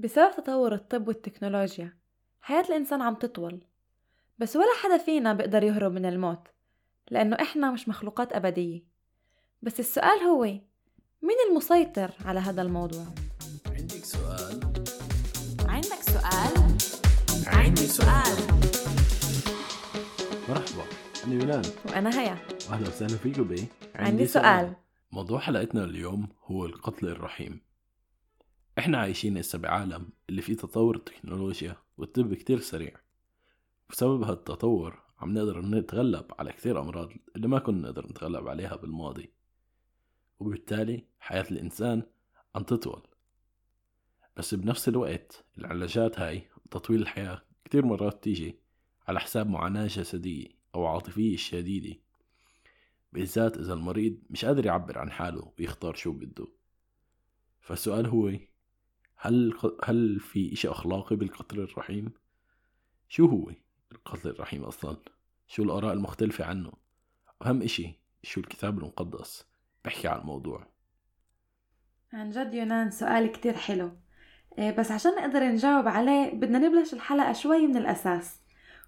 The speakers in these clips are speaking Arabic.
بسبب تطور الطب والتكنولوجيا. حياة الإنسان عم تطول بس ولا حدا فينا بيقدر يهرب من الموت لأنه إحنا مش مخلوقات أبدية. بس السؤال هو مين المسيطر على هذا الموضوع؟ عندك سؤال؟ عندك سؤال؟ عندي سؤال. مرحبا أنا يونان. وأنا هيا. وأهلا وسهلا فيكم ب عندي سؤال. موضوع حلقتنا اليوم هو القتل الرحيم. إحنا عايشين هسه بعالم اللي فيه تطور التكنولوجيا والطب كتير سريع. بسبب هالتطور عم نقدر نتغلب على كثير أمراض اللي ما كنا نقدر نتغلب عليها بالماضي وبالتالي حياة الإنسان عم تطول. بس بنفس الوقت العلاجات هاي وتطويل الحياة كتير مرات تيجي على حساب معاناة جسدية أو عاطفية شديدة بالذات إذا المريض مش قادر يعبر عن حاله ويختار شو بده. فالسؤال هو هل هل في إشي أخلاقي بالقتل الرحيم؟ شو هو القتل الرحيم أصلا؟ شو الآراء المختلفة عنه؟ وأهم إشي شو الكتاب المقدس بحكي عن الموضوع عن جد يونان سؤال كتير حلو إيه، بس عشان نقدر نجاوب عليه بدنا نبلش الحلقة شوي من الأساس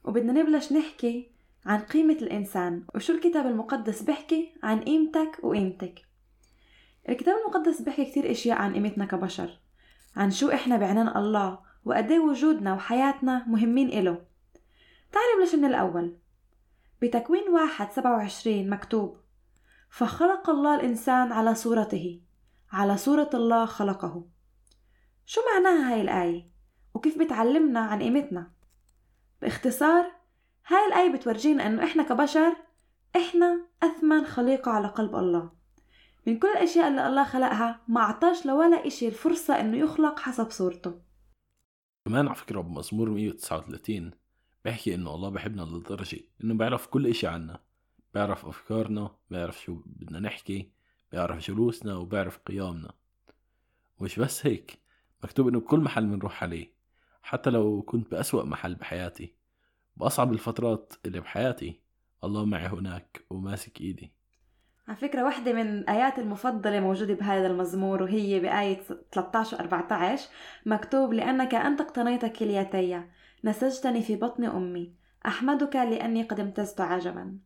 وبدنا نبلش نحكي عن قيمة الإنسان وشو الكتاب المقدس بحكي عن قيمتك وقيمتك الكتاب المقدس بحكي كتير إشياء عن قيمتنا كبشر عن شو إحنا بعنان الله وقديه وجودنا وحياتنا مهمين إله تعالي نبلش من الأول بتكوين واحد سبعة وعشرين مكتوب فخلق الله الإنسان على صورته على صورة الله خلقه شو معناها هاي الآية؟ وكيف بتعلمنا عن قيمتنا؟ باختصار هاي الآية بتورجينا أنه إحنا كبشر إحنا أثمن خليقة على قلب الله من كل الأشياء اللي الله خلقها ما أعطاش لولا إشي الفرصة أنه يخلق حسب صورته. كمان على فكرة بمزمور 139 بحكي إنه الله بحبنا لدرجة إنه بيعرف كل إشي عنا. بيعرف أفكارنا بيعرف شو بدنا نحكي بيعرف جلوسنا وبيعرف قيامنا. مش بس هيك مكتوب إنه بكل محل بنروح عليه. حتى لو كنت بأسوأ محل بحياتي بأصعب الفترات اللي بحياتي الله معي هناك وماسك إيدي. على فكرة واحدة من الآيات المفضلة موجودة بهذا المزمور وهي بآية 13 و 14 مكتوب لأنك أنت اقتنيت كليتي نسجتني في بطن أمي أحمدك لأني قد امتزت عجبا.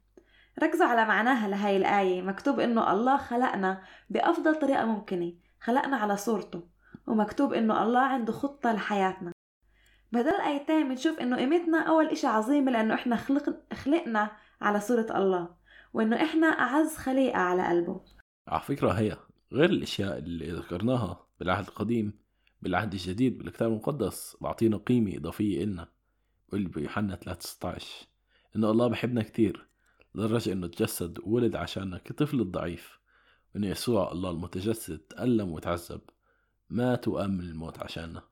ركزوا على معناها لهاي الآية. مكتوب إنه الله خلقنا بأفضل طريقة ممكنة خلقنا على صورته. ومكتوب إنه الله عنده خطة لحياتنا. بهدول الآيتين بنشوف إنه قيمتنا أول إشي عظيمة لأنه إحنا خلق... خلقنا على صورة الله. وإنه إحنا أعز خليقة على قلبه. على فكرة هي غير الأشياء اللي ذكرناها بالعهد القديم بالعهد الجديد بالكتاب المقدس بعطينا قيمة إضافية إلنا بقول بيوحنا 3 إنه الله بحبنا كتير لدرجة إنه تجسد وولد عشاننا كطفل الضعيف وإنه يسوع الله المتجسد تألم وتعذب مات وقام الموت عشاننا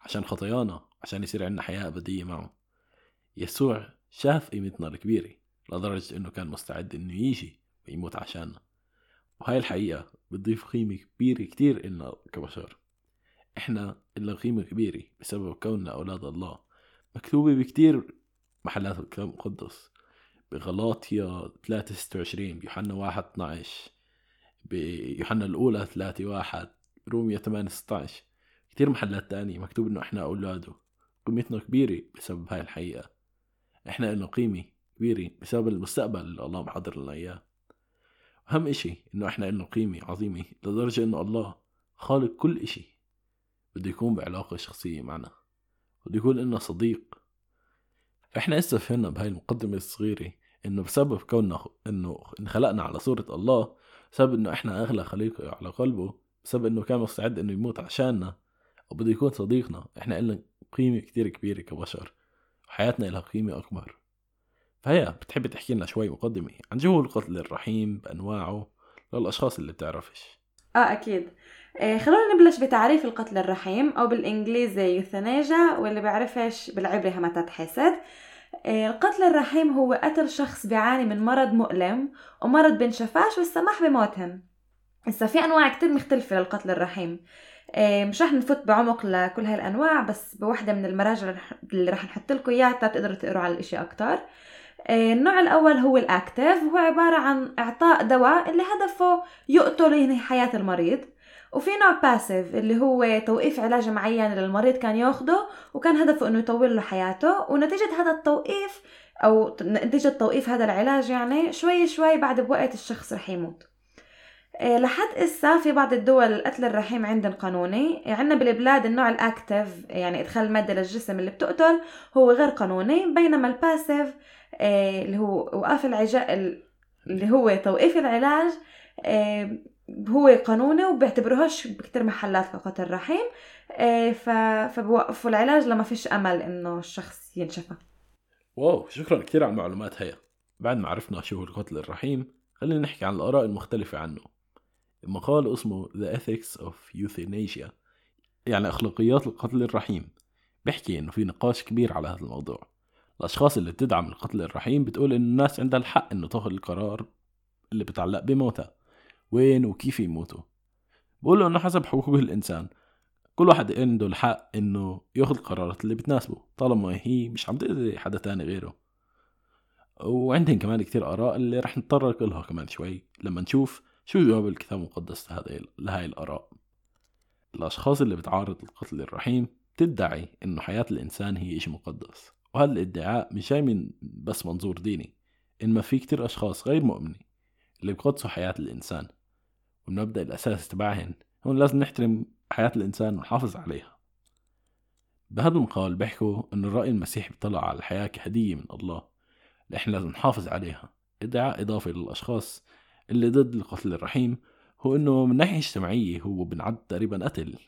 عشان خطايانا عشان يصير عندنا حياة أبدية معه. يسوع شاف قيمتنا الكبيرة. لدرجة إنه كان مستعد إنه يجي ويموت عشاننا وهاي الحقيقة بتضيف قيمة كبيرة كتير إلنا كبشر. إحنا إلنا قيمة كبيرة بسبب كوننا أولاد الله. مكتوبة بكتير محلات الكتاب المقدس. بغلاطيا 3 26 بيوحنا 1 12 بيوحنا الأولى 3 1 روميا 8 16 كتير محلات تانية مكتوب إنه إحنا أولاده. قيمتنا كبيرة بسبب هاي الحقيقة. إحنا إنه قيمة كبيرة بسبب المستقبل اللي الله محضر لنا إياه. أهم إشي إنه إحنا إنه قيمة عظيمة لدرجة إنه الله خالق كل إشي بده يكون بعلاقة شخصية معنا بده يكون لنا صديق. إحنا هسه فهمنا بهاي المقدمة الصغيرة إنه بسبب كوننا إنه انخلقنا على صورة الله بسبب إنه إحنا أغلى خليقة على قلبه بسبب إنه كان مستعد إنه يموت عشاننا وبده يكون صديقنا إحنا إلنا قيمة كتير كبيرة كبشر وحياتنا إلها قيمة أكبر. فهي بتحب تحكي لنا شوي مقدمة عن جو القتل الرحيم بأنواعه للأشخاص اللي بتعرفش. آه أكيد. آه خلونا نبلش بتعريف القتل الرحيم أو بالإنجليزي يوثنيجا واللي بيعرفش بالعبري همتات حسد. آه القتل الرحيم هو قتل شخص بيعاني من مرض مؤلم ومرض بنشفاش والسماح بموتهم. هسا في أنواع كتير مختلفة للقتل الرحيم. آه مش رح نفوت بعمق لكل هاي الانواع بس بوحدة من المراجع اللي رح نحط لكم إياها بتقدروا تقروا على الإشي أكتر. آه، النوع الأول هو الأكتف. وهو عبارة عن إعطاء دواء اللي هدفه يقتل ينهي حياة المريض. وفي نوع باسيف اللي هو توقيف علاج معين للمريض كان ياخده وكان هدفه إنه يطول له حياته. ونتيجة هذا التوقيف أو نتيجة توقيف هذا العلاج يعني شوي شوي بعد بوقت الشخص رح يموت. آه، لحد إسا في بعض الدول القتل الرحيم عندن قانوني عندنا بالبلاد النوع الأكتف يعني إدخال المادة للجسم اللي بتقتل هو غير قانوني بينما الباسيف اللي هو وقف العجاء اللي هو توقيف العلاج آه، هو قانوني وبيعتبروهاش بكتير محلات لقتل الرحيم فبوقفوا العلاج لما فيش أمل إنه الشخص ينشفى. واو شكرا كثير على المعلومات هي بعد ما عرفنا شو هو القتل الرحيم خلينا نحكي عن الآراء المختلفة عنه. مقال اسمه The Ethics of Euthanasia يعني أخلاقيات القتل الرحيم. بيحكي إنه في نقاش كبير على هذا الموضوع. الأشخاص اللي بتدعم القتل الرحيم بتقول إن الناس عندها الحق إنه تاخذ القرار اللي بتعلق بموتها. وين وكيف يموتوا؟ بقولوا إنه حسب حقوق الإنسان. كل واحد عنده الحق إنه ياخذ القرارات اللي بتناسبه طالما هي مش عم تأذي حدا تاني غيره. وعندهم كمان كتير آراء اللي رح نتطرق لها كمان شوي. لما نشوف شو جواب الكتاب المقدس لهذه لهاي الآراء؟ الأشخاص اللي بتعارض القتل الرحيم تدعي إنه حياة الإنسان هي إشي مقدس وهذا الإدعاء مش جاي من بس منظور ديني إنما في كتير أشخاص غير مؤمنين اللي بقدسوا حياة الإنسان والمبدأ الأساسي تبعهن هون لازم نحترم حياة الإنسان ونحافظ عليها. بهذا المقال بيحكوا إنه الرأي المسيحي بيطلع على الحياة كهدية من الله اللي إحنا لازم نحافظ عليها إدعاء إضافي للأشخاص اللي ضد القتل الرحيم هو إنه من ناحية اجتماعية هو بنعد تقريبا قتل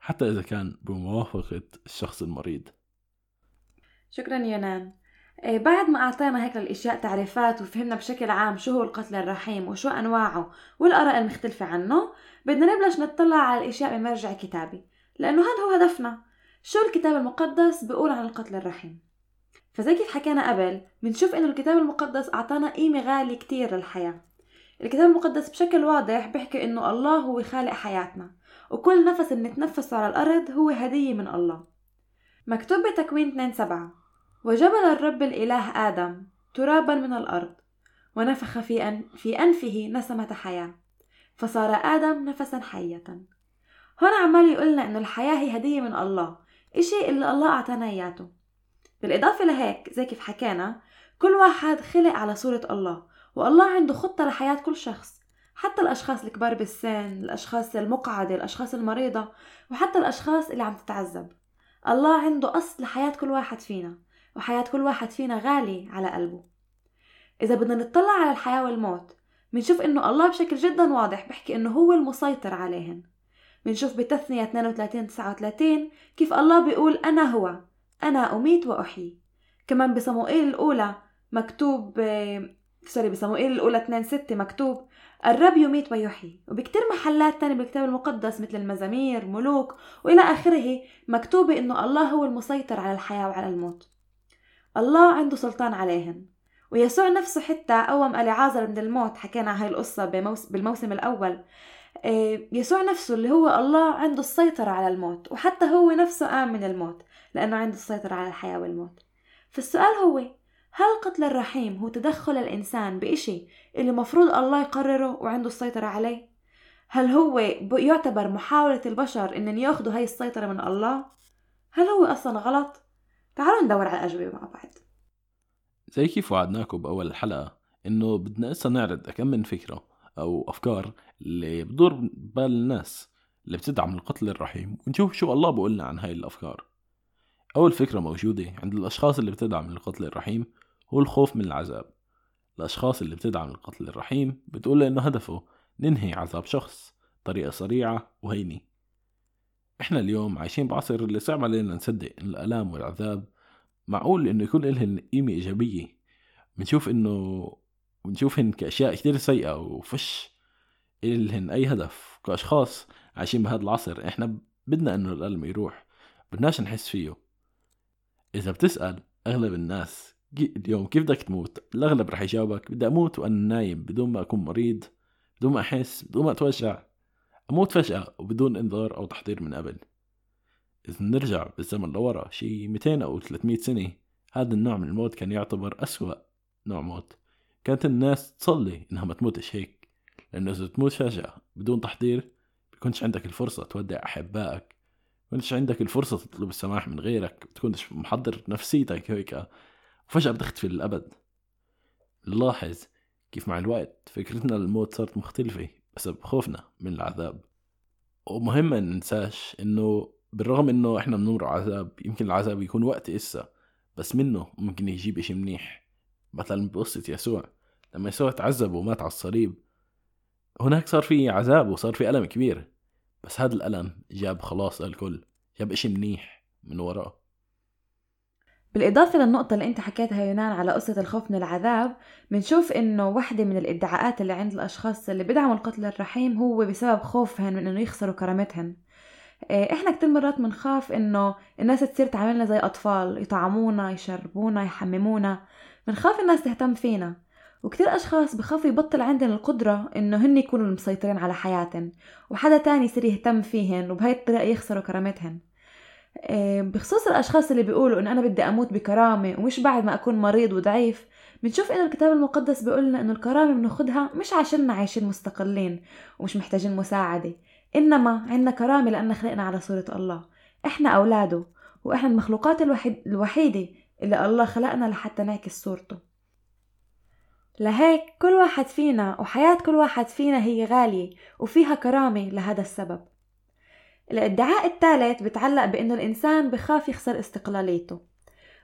حتى إذا كان بموافقة الشخص المريض. شكرا يونان إيه، بعد ما أعطينا هيك الأشياء تعريفات وفهمنا بشكل عام شو هو القتل الرحيم وشو أنواعه والآراء المختلفة عنه بدنا نبلش نطلع على الأشياء بمرجع كتابي لأنه هذا هو هدفنا. شو الكتاب المقدس بيقول عن القتل الرحيم؟ فزي كيف حكينا قبل بنشوف إنه الكتاب المقدس أعطانا قيمة غالية كتير للحياة. الكتاب المقدس بشكل واضح بيحكي إنه الله هو خالق حياتنا وكل نفس بنتنفسه على الأرض هو هدية من الله. مكتوب بتكوين 2 7 وجبل الرب الإله آدم ترابا من الأرض ونفخ في, أن في أنفه نسمة حياة فصار آدم نفسا حية. هنا عمال يقولنا إنه الحياة هي هدية من الله إشي اللي الله أعطانا إياته. بالإضافة لهيك زي كيف حكينا كل واحد خلق على صورة الله. والله عنده خطة لحياة كل شخص حتى الأشخاص الكبار بالسن الأشخاص المقعدة الأشخاص المريضة وحتى الأشخاص اللي عم تتعذب. الله عنده أصل لحياة كل واحد فينا وحياة كل واحد فينا غالي على قلبه. إذا بدنا نطلع على الحياة والموت بنشوف إنه الله بشكل جدا واضح بحكي إنه هو المسيطر عليهن. بنشوف بتثنية 32 39 كيف الله بيقول أنا هو أنا أميت وأحيي. كمان بصموئيل الأولى مكتوب سوري بصموئيل الأولى 2 6 مكتوب. الرب يميت ويحيي. وبكتير محلات تانية بالكتاب المقدس مثل المزامير ملوك وإلى آخره مكتوبة إنه الله هو المسيطر على الحياة وعلى الموت. الله عنده سلطان عليهن ويسوع نفسه حتى قوم أليعازر من الموت. حكينا هاي القصة بالموسم الأول. إيه، يسوع نفسه اللي هو الله عنده السيطرة على الموت. وحتى هو نفسه قام من الموت لأنه عنده السيطرة على الحياة والموت. فالسؤال هو هل قتل الرحيم هو تدخل الإنسان بإشي اللي مفروض الله يقرره وعنده السيطرة عليه؟ هل هو يعتبر محاولة البشر إنن ياخدوا هاي السيطرة من الله؟ هل هو أصلا غلط؟ تعالوا ندور على الأجوبة مع بعض زي كيف وعدناكم بأول الحلقة إنه بدنا إسا نعرض كم من فكرة أو أفكار اللي بدور بال الناس اللي بتدعم القتل الرحيم ونشوف شو الله بقولنا عن هاي الأفكار أول فكرة موجودة عند الأشخاص اللي بتدعم القتل الرحيم هو الخوف من العذاب. الأشخاص اللي بتدعم القتل الرحيم بتقول إنه هدفه ننهي عذاب شخص بطريقة سريعة وهينة إحنا اليوم عايشين بعصر اللي صعب علينا نصدق إن الآلام والعذاب معقول إنه يكون إلهن قيمة إيجابية. بنشوف إنه بنشوفهن كأشياء كتير سيئة وفش إلهن أي هدف. كأشخاص عايشين بهذا العصر إحنا بدنا إنه الألم يروح. بدناش نحس فيه. إذا بتسأل أغلب الناس اليوم كيف بدك تموت؟ الأغلب رح يجاوبك بدي أموت وأنا نايم بدون ما أكون مريض بدون ما أحس بدون ما أتوجع. أموت فجأة وبدون إنذار أو تحضير من قبل. إذا نرجع بالزمن لورا شي 200 أو 300 سنة هذا النوع من الموت كان يعتبر أسوأ نوع موت. كانت الناس تصلي إنها ما تموتش هيك لأنه إذا تموت فجأة بدون تحضير بيكونش عندك الفرصة تودع أحبائك بيكونش عندك الفرصة تطلب السماح من غيرك بتكونش محضر نفسيتك هيك. وفجأة بتختفي للأبد نلاحظ كيف مع الوقت فكرتنا للموت صارت مختلفة بسبب خوفنا من العذاب. ومهم ما ننساش إنه بالرغم إنه إحنا بنمر عذاب يمكن العذاب يكون وقت إسا بس منه ممكن يجيب إشي منيح. مثلا بقصة يسوع لما يسوع تعذب ومات على الصليب هناك صار في عذاب وصار في ألم كبير بس هذا الألم جاب خلاص للكل جاب إشي منيح من وراه بالإضافة للنقطة اللي أنت حكيتها يونان على قصة الخوف من العذاب بنشوف إنه واحدة من الإدعاءات اللي عند الأشخاص اللي بيدعموا القتل الرحيم هو بسبب خوفهم من إنه يخسروا كرامتهم إيه، إحنا كتير مرات بنخاف إنه الناس تصير تعاملنا زي أطفال يطعمونا يشربونا يحممونا. بنخاف الناس تهتم فينا. وكتير أشخاص بخافوا يبطل عندهم القدرة إنه هن يكونوا المسيطرين على حياتهم وحدا تاني يصير يهتم فيهن وبهاي الطريقة يخسروا كرامتهن. بخصوص الأشخاص اللي بيقولوا إنه أنا بدي أموت بكرامة ومش بعد ما أكون مريض وضعيف بنشوف إنه الكتاب المقدس بيقولنا إنه الكرامة بناخدها مش عشاننا عايشين مستقلين ومش محتاجين مساعدة إنما عنا كرامة لأننا خلقنا على صورة الله. إحنا أولاده وإحنا المخلوقات الوحيد الوحيدة اللي الله خلقنا لحتى نعكس صورته. لهيك كل واحد فينا وحياة كل واحد فينا هي غالية وفيها كرامة لهذا السبب. الادعاء الثالث بتعلق بأنه الإنسان بخاف يخسر استقلاليته.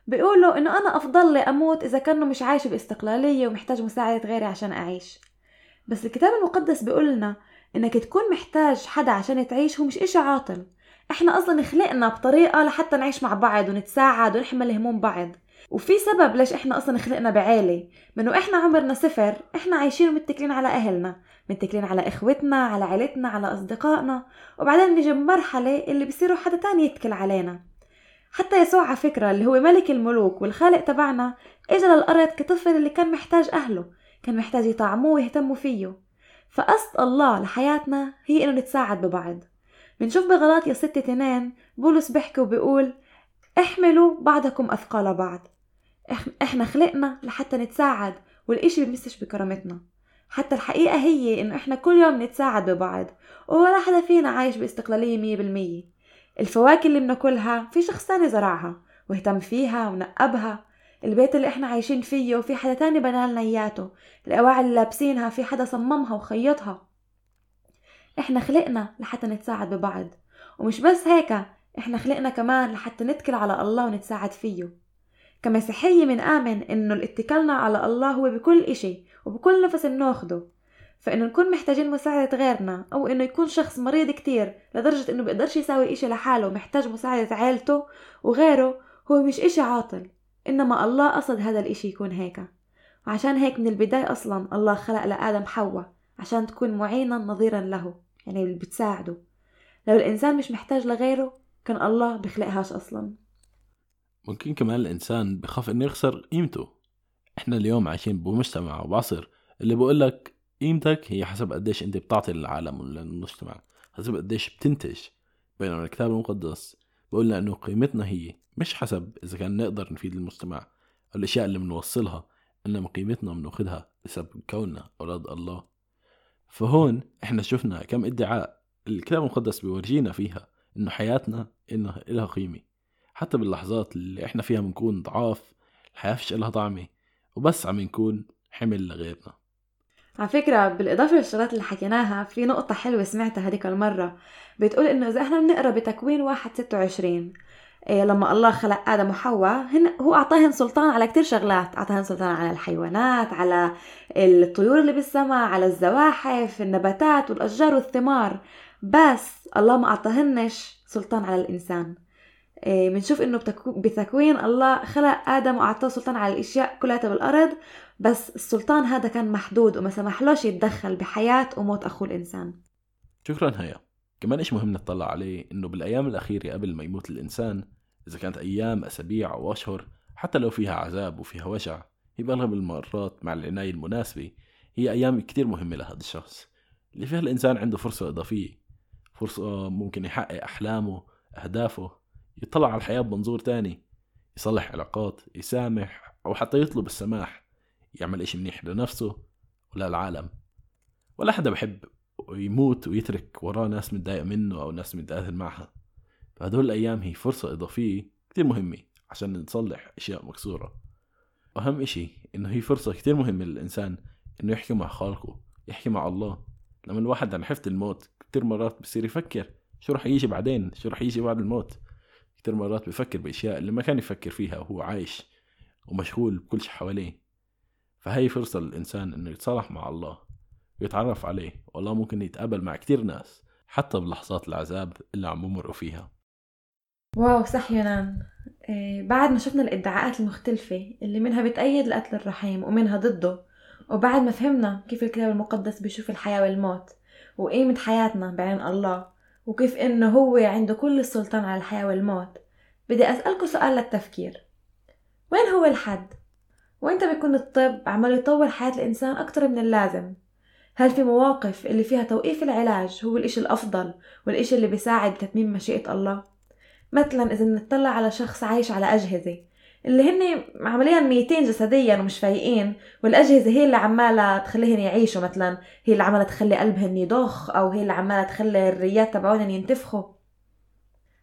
بيقولوا إنه أنا أفضل لي أموت إذا كانوا مش عايش باستقلالية ومحتاج مساعدة غيري عشان أعيش. بس الكتاب المقدس بيقولنا إنك تكون محتاج حدا عشان تعيش هو مش إشي عاطل. إحنا أصلا خلقنا بطريقة لحتى نعيش مع بعض ونتساعد ونحمل هموم بعض. وفي سبب ليش إحنا أصلا خلقنا بعيلة منه إحنا عمرنا صفر إحنا عايشين ومتكلين على أهلنا. متكلين على إخوتنا على عيلتنا على أصدقائنا. وبعدين نيجي بمرحلة اللي بصيروا حدا تاني يتكل علينا. حتى يسوع على فكرة اللي هو ملك الملوك والخالق تبعنا اجى للأرض كطفل اللي كان محتاج أهله كان محتاج يطعموه ويهتموا فيه. فقصد الله لحياتنا هي إنه نتساعد ببعض. بنشوف بغلاطيا ستة اتنين بولس بيحكي وبيقول احملوا بعضكم أثقال بعض. إحنا خلقنا لحتى نتساعد والإشي بيمسش بكرامتنا. حتى الحقيقة هي إنه إحنا كل يوم نتساعد ببعض ولا حدا فينا عايش باستقلالية مية بالمية. الفواكه اللي بناكلها في شخص تاني زرعها واهتم فيها ونقبها. البيت اللي إحنا عايشين فيه وفي حدا تاني بنالنا إياته. الأواعي اللي لابسينها في حدا صممها وخيطها. إحنا خلقنا لحتى نتساعد ببعض. ومش بس هيك إحنا خلقنا كمان لحتى نتكل على الله ونتساعد فيه. كمسيحية من آمن إنه الاتكالنا على الله هو بكل إشي وبكل نفس بناخده فإنه نكون محتاجين مساعدة غيرنا أو إنه يكون شخص مريض كتير لدرجة إنه بيقدرش يساوي إشي لحاله ومحتاج مساعدة عيلته وغيره هو مش إشي عاطل. إنما الله قصد هذا الإشي يكون هيك وعشان هيك من البداية أصلا الله خلق لآدم حواء عشان تكون معينا نظيرا له يعني اللي بتساعده. لو الإنسان مش محتاج لغيره كان الله بخلقهاش أصلا. ممكن كمان الإنسان بخاف إنه يخسر قيمته. إحنا اليوم عايشين بمجتمع وبعصر اللي بقول لك قيمتك هي حسب قديش أنت بتعطي للعالم وللمجتمع حسب قديش بتنتج. بينما الكتاب المقدس بقول لنا إنه قيمتنا هي مش حسب إذا كان نقدر نفيد المجتمع. أو الأشياء اللي بنوصلها إنما قيمتنا بناخدها بسبب كوننا أولاد الله. فهون إحنا شفنا كم ادعاء الكتاب المقدس بيورجينا فيها إنه حياتنا إنها إلها قيمة. حتى باللحظات اللي إحنا فيها بنكون ضعاف الحياة فيش إلها طعمة وبس عم نكون حمل لغيرنا. على فكرة بالإضافة للشغلات اللي حكيناها في نقطة حلوة سمعتها هذيك المرة. بتقول إنه إذا إحنا بنقرأ بتكوين واحد ستة وعشرين إيه لما الله خلق آدم وحواء هن هو أعطاهن سلطان على كتير شغلات. أعطاهن سلطان على الحيوانات على الطيور اللي بالسماء على الزواحف النباتات والأشجار والثمار. بس الله ما أعطاهنش سلطان على الإنسان. بنشوف إنه بتكوين الله خلق آدم وأعطاه سلطان على الأشياء كلها بالأرض بس السلطان هذا كان محدود وما سمحلوش يتدخل بحياة وموت أخوه الإنسان. شكرا هيا. كمان إيش مهم نطلع عليه؟ إنه بالأيام الأخيرة قبل ما يموت الإنسان إذا كانت أيام أسابيع أو أشهر حتى لو فيها عذاب وفيها وجع هي بأغلب المرات مع العناية المناسبة هي أيام كتير مهمة لهذا الشخص. اللي فيها الإنسان عنده فرصة إضافية فرصة ممكن يحقق أحلامه أهدافه يطلع على الحياة بمنظور تاني يصلح علاقات يسامح أو حتى يطلب السماح يعمل إشي منيح لنفسه ولا العالم. ولا حدا بحب يموت ويترك وراه ناس متضايق منه أو ناس متآثر معها. فهدول الأيام هي فرصة إضافية كتير مهمة عشان نصلح أشياء مكسورة. وأهم إشي إنه هي فرصة كتير مهمة للإنسان إنه يحكي مع خالقه يحكي مع الله. لما الواحد عن حفظ الموت كتير مرات بصير يفكر شو رح يجي بعدين شو رح يجي بعد الموت. كتير مرات بفكر بأشياء اللي ما كان يفكر فيها وهو عايش ومشغول بكل شي حواليه. فهي فرصة للإنسان إنه يتصالح مع الله ويتعرف عليه والله ممكن يتقابل مع كتير ناس حتى بلحظات العذاب اللي عم بمرقوا فيها. واو صح يونان. إيه بعد ما شفنا الإدعاءات المختلفة اللي منها بتأيد القتل الرحيم ومنها ضده وبعد ما فهمنا كيف الكتاب المقدس بيشوف الحياة والموت وقيمة حياتنا بعين الله وكيف إنه هو عنده كل السلطان على الحياة والموت بدي أسألكوا سؤال للتفكير وين هو الحد؟ وإمتى بيكون الطب عمال يطور حياة الإنسان أكتر من اللازم؟ هل في مواقف اللي فيها توقيف العلاج هو الإشي الأفضل والإشي اللي بيساعد بتتميم مشيئة الله؟ مثلا إذا نطلع على شخص عايش على أجهزة اللي هن عمليا ميتين جسديا ومش فايقين والأجهزة هي اللي عمالة تخليهن يعيشوا مثلا هي اللي عمالة تخلي قلبهن يضخ أو هي اللي عمالة تخلي الريات تبعونن ينتفخوا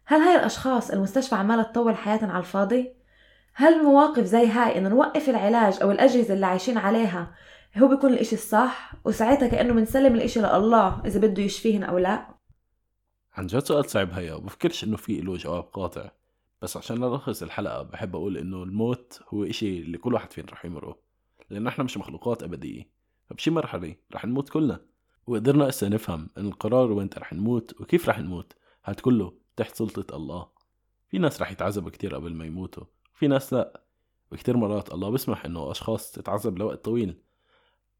هل هاي الأشخاص المستشفى عمالة تطول حياتهم على الفاضي؟ هل مواقف زي هاي إنه نوقف العلاج أو الأجهزة اللي عايشين عليها هو بيكون الإشي الصح وساعتها كأنه بنسلم الإشي لله إذا بده يشفيهن أو لا؟ عن جد سؤال صعب هيا وبفكرش إنه في له جواب قاطع بس عشان نلخص الحلقة بحب أقول إنه الموت هو إشي اللي كل واحد فينا رح يمره لأن إحنا مش مخلوقات أبدية. فبشي مرحلة رح نموت كلنا. وقدرنا هسه نفهم إن القرار وين رح نموت وكيف رح نموت هاد كله تحت سلطة الله. في ناس رح يتعذبوا كتير قبل ما يموتوا في ناس لأ. وكتير مرات الله بيسمح إنه أشخاص تتعذب لوقت طويل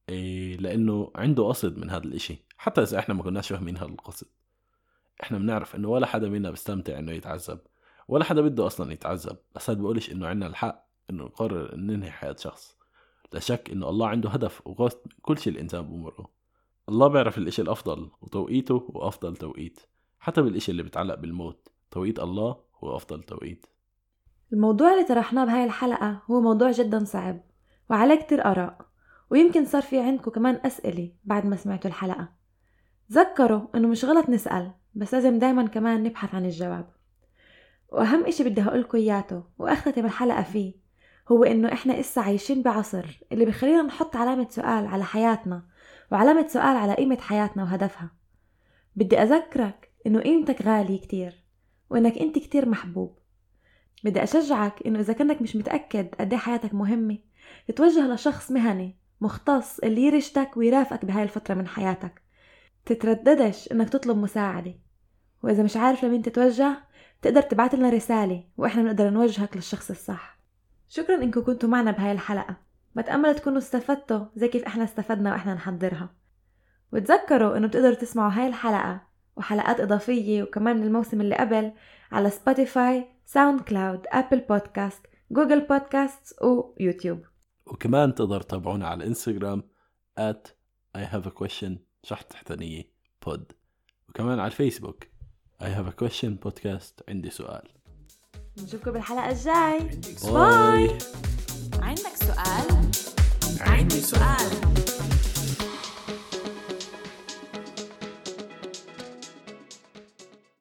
إيه لأنه عنده قصد من هذا الإشي. حتى إذا إحنا ما كناش فاهمين هذا القصد. إحنا بنعرف إنه ولا حدا منا بيستمتع إنه يتعذب. ولا حدا بده أصلا يتعذب. بس هاد بقولش إنه عنا الحق إنه نقرر إن ننهي حياة شخص. لا شك إنه الله عنده هدف وقصد كل شيء الإنسان بمره الله بيعرف الإشي الأفضل وتوقيته هو أفضل توقيت. حتى بالإشي اللي بيتعلق بالموت توقيت الله هو أفضل توقيت. الموضوع اللي طرحناه بهاي الحلقة هو موضوع جدا صعب وعليه كتير آراء. ويمكن صار في عندكم كمان أسئلة بعد ما سمعتوا الحلقة. تذكروا إنه مش غلط نسأل بس لازم دايما كمان نبحث عن الجواب. وأهم إشي بدي هقولكوا إياته وأختتم الحلقة فيه هو إنه إحنا إسا عايشين بعصر اللي بخلينا نحط علامة سؤال على حياتنا وعلامة سؤال على قيمة حياتنا وهدفها. بدي أذكرك إنه قيمتك غالية كتير وإنك أنت كتير محبوب. بدي أشجعك إنه إذا كنك مش متأكد قد إيه حياتك مهمة تتوجه لشخص مهني مختص اللي يرشدك ويرافقك بهاي الفترة من حياتك. تترددش إنك تطلب مساعدة وإذا مش عارف لمين تتوجه تقدر تبعت لنا رسالة وإحنا بنقدر نوجهك للشخص الصح. شكرا إنكم كنتوا معنا بهاي الحلقة. بتأمل تكونوا استفدتوا زي كيف إحنا استفدنا وإحنا نحضرها. وتذكروا إنه بتقدروا تسمعوا هاي الحلقة وحلقات إضافية وكمان من الموسم اللي قبل على سبوتيفاي ساوند كلاود أبل بودكاست جوجل بودكاست ويوتيوب وكمان تقدر تتابعونا على الانستغرام at I have a question شرطة تحتانية بود وكمان على الفيسبوك I have a question podcast. عندي سؤال. نشوفكم بالحلقة الجاي. باي عندك سؤال؟ عندي سؤال.